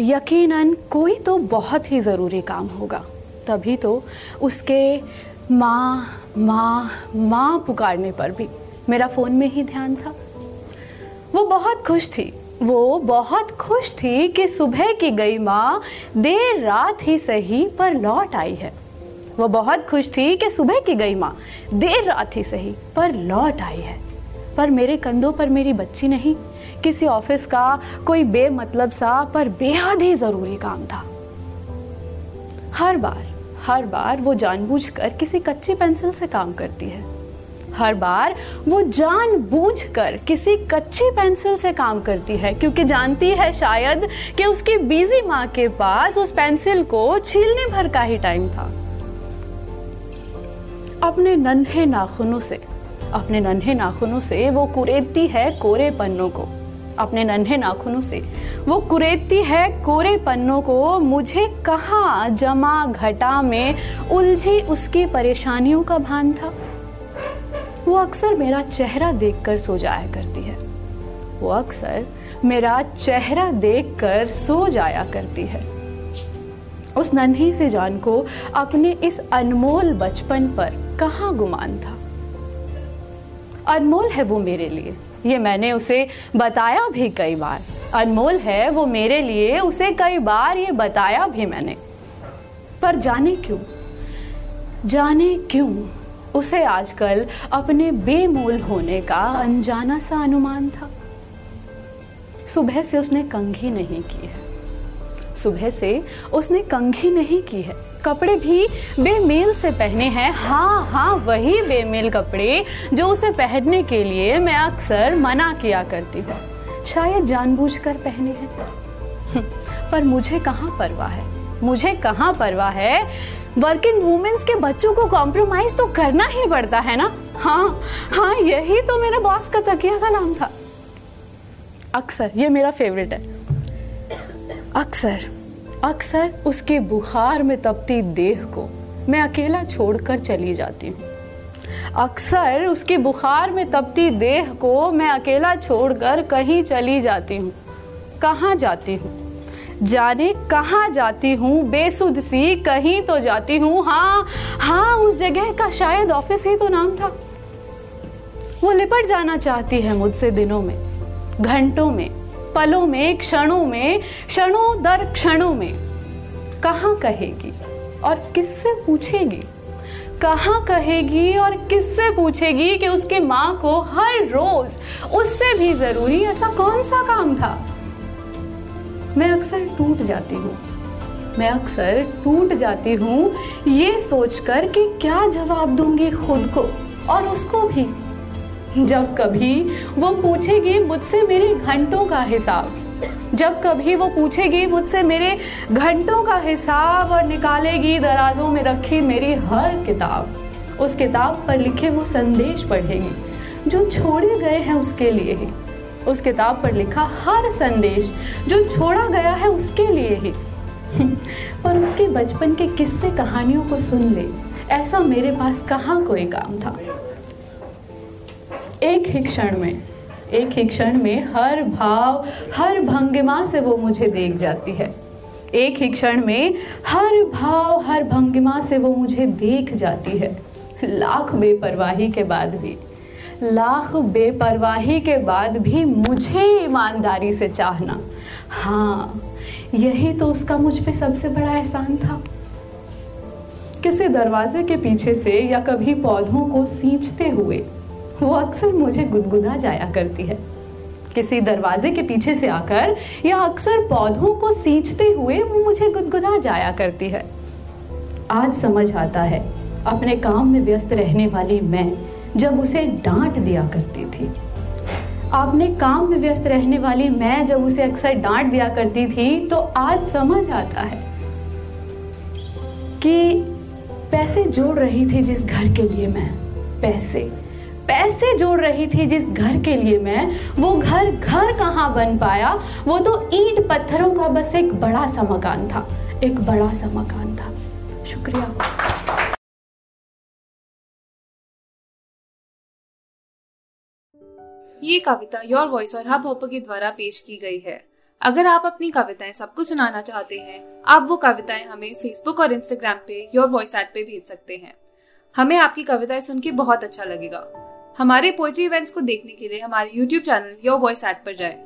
यकीनन कोई तो बहुत ही ज़रूरी काम होगा। तभी तो उसके माँ माँ माँ पुकारने पर भी मेरा फ़ोन में ही ध्यान था। वो बहुत खुश थी। वो बहुत खुश थी कि सुबह की गई माँ देर रात ही सही पर लौट आई है। वो बहुत खुश थी कि सुबह की गई माँ देर रात ही सही पर लौट आई है। पर मेरे कंधों पर मेरी बच्ची नहीं। किसी ऑफ़िस का कोई बेमतलब सा, पर बेहद ही ज़रूरी काम था। हर बार हर बार वो जानबूझकर किसी कच्ची पेंसिल से काम करती है। हर बार वो जानबूझकर किसी कच्ची पेंसिल से काम करती है, क्योंकि जानती है शायद कि उसकी बिज़ी माँ के पास उस पेंसिल को छीलने भर का ही टाइम था। अपने नन्हे नाखूनों से, अपने नन्हे नाखूनों से वो कुरेदती है कोरे पन्नों को। अपने नन्हे नाखूनों से। वो कुरेदती है कोरे पन्नों को, मुझे कहाँ जमा घटा में उलझी उसकी परेशानियों का भान था। वो अक्सर मेरा चेहरा देखकर सो जाया करती है। वो अक्सर मेरा चेहरा देखकर सो जाया करती है। उस नन्ही से जान को अपने इस अनमोल बचपन पर कहाँ गुमान था? अनमोल है वो मेरे लिए। ये मैंने उसे बताया भी कई बार। अनमोल है वो मेरे लिए, उसे कई बार ये बताया भी मैंने। पर जाने क्यों? जाने क्यों उसे आजकल अपने बेमोल होने का अनजाना सा अनुमान था? सुबह से उसने कंघी नहीं की है। सुबह से उसने कंघी नहीं की है। कपड़े भी बेमेल से पहने हैं। हाँ हाँ वही बेमेल कपड़े जो उसे पहनने के लिए मैं अक्सर मना किया करती हूँ। शायद जानबूझकर पहने हैं। पर मुझे कहाँ परवाह है? मुझे कहाँ परवाह है? वर्किंग वुमेन्स के बच्चों को कॉम्प्रोमाइज तो करना ही पड़ता है ना? हाँ हाँ यही तो मेरे बॉस का तकिया का नाम था। अक्सर, ये मेरा फेवरेट है। अक्सर अक्सर उसके बुखार में तपती देह को मैं अकेला छोड़कर चली जाती हूँ। अक्सर उसके बुखार में तपती देह को मैं अकेला छोड़कर कहीं चली जाती हूँ। कहाँ जाती हूँ? जाने कहाँ जाती हूँ? बेसुध सी कहीं तो जाती हूँ। हाँ हाँ उस जगह का शायद ऑफ़िस ही तो नाम था। वो लिपट जाना चाहती है मुझसे दिनों में, घंटों में। पलों में, क्षणों में, क्षणों दर क्षणों में, कहाँ कहेगी और किससे पूछेगी? कहाँ कहेगी और किससे पूछेगी कि उसके माँ को हर रोज उससे भी ज़रूरी ऐसा कौन सा काम था? मैं अक्सर टूट जाती हूँ। मैं अक्सर टूट जाती हूँ ये सोचकर कि क्या जवाब दूँगी खुद को और उसको भी। जब कभी वो पूछेगी मुझसे मेरे घंटों का हिसाब। जब कभी वो पूछेगी मुझसे मेरे घंटों का हिसाब और निकालेगी दराजों में रखी मेरी हर किताब। उस किताब पर लिखे वो संदेश पढ़ेगी, जो छोड़े गए हैं उसके लिए ही। उस किताब पर लिखा हर संदेश, जो छोड़ा गया है उसके लिए ही। पर उसके बचपन के किस्से कहानियों को सुन ले। ऐसा मेरे पास कहाँ कोई काम था? एक ही क्षण में, एक ही क्षण में हर भाव, हर भंगिमा से वो मुझे देख जाती है। एक ही क्षण में हर भाव, हर भंगिमा से वो मुझे देख जाती है। लाख बेपरवाही के बाद भी, लाख बेपरवाही के बाद भी मुझे ईमानदारी से चाहना। हाँ यही तो उसका मुझ पे सबसे बड़ा एहसान था। किसी दरवाजे के पीछे से या कभी पौधों को सींचते हुए वो अक्सर मुझे गुदगुदा जाया करती है। किसी दरवाजे के पीछे से आकर या अक्सर पौधों को सींचते हुए वो मुझे गुदगुदा जाया करती है। आज समझ आता है, अपने काम में व्यस्त रहने वाली मैं जब उसे डांट दिया करती थी। अपने काम में व्यस्त रहने वाली मैं जब उसे अक्सर डांट दिया करती थी तो आज समझ आता है कि पैसे जोड़ रही थी जिस घर के लिए मैं, पैसे। पैसे जोड़ रही थी जिस घर के लिए मैं, वो घर घर कहाँ बन पाया? वो तो ईंट पत्थरों का बस एक बड़ा सा मकान था, एक बड़ा सा मकान था। शुक्रिया। ये कविता योर वॉइस और हब हॉपर के द्वारा पेश की गई है। अगर आप अपनी कविताएँ सबको सुनाना चाहते हैं, आप वो कविताएँ हमें फेसबुक और इंस्टाग्राम पे योर वॉइस ऐप पे भेज सकते हैं। हमें आपकी कविताएँ सुन के बहुत अच्छा लगेगा। हमारे पोइट्री इवेंट्स को देखने के लिए हमारे YouTube channel your voice at पर जाए।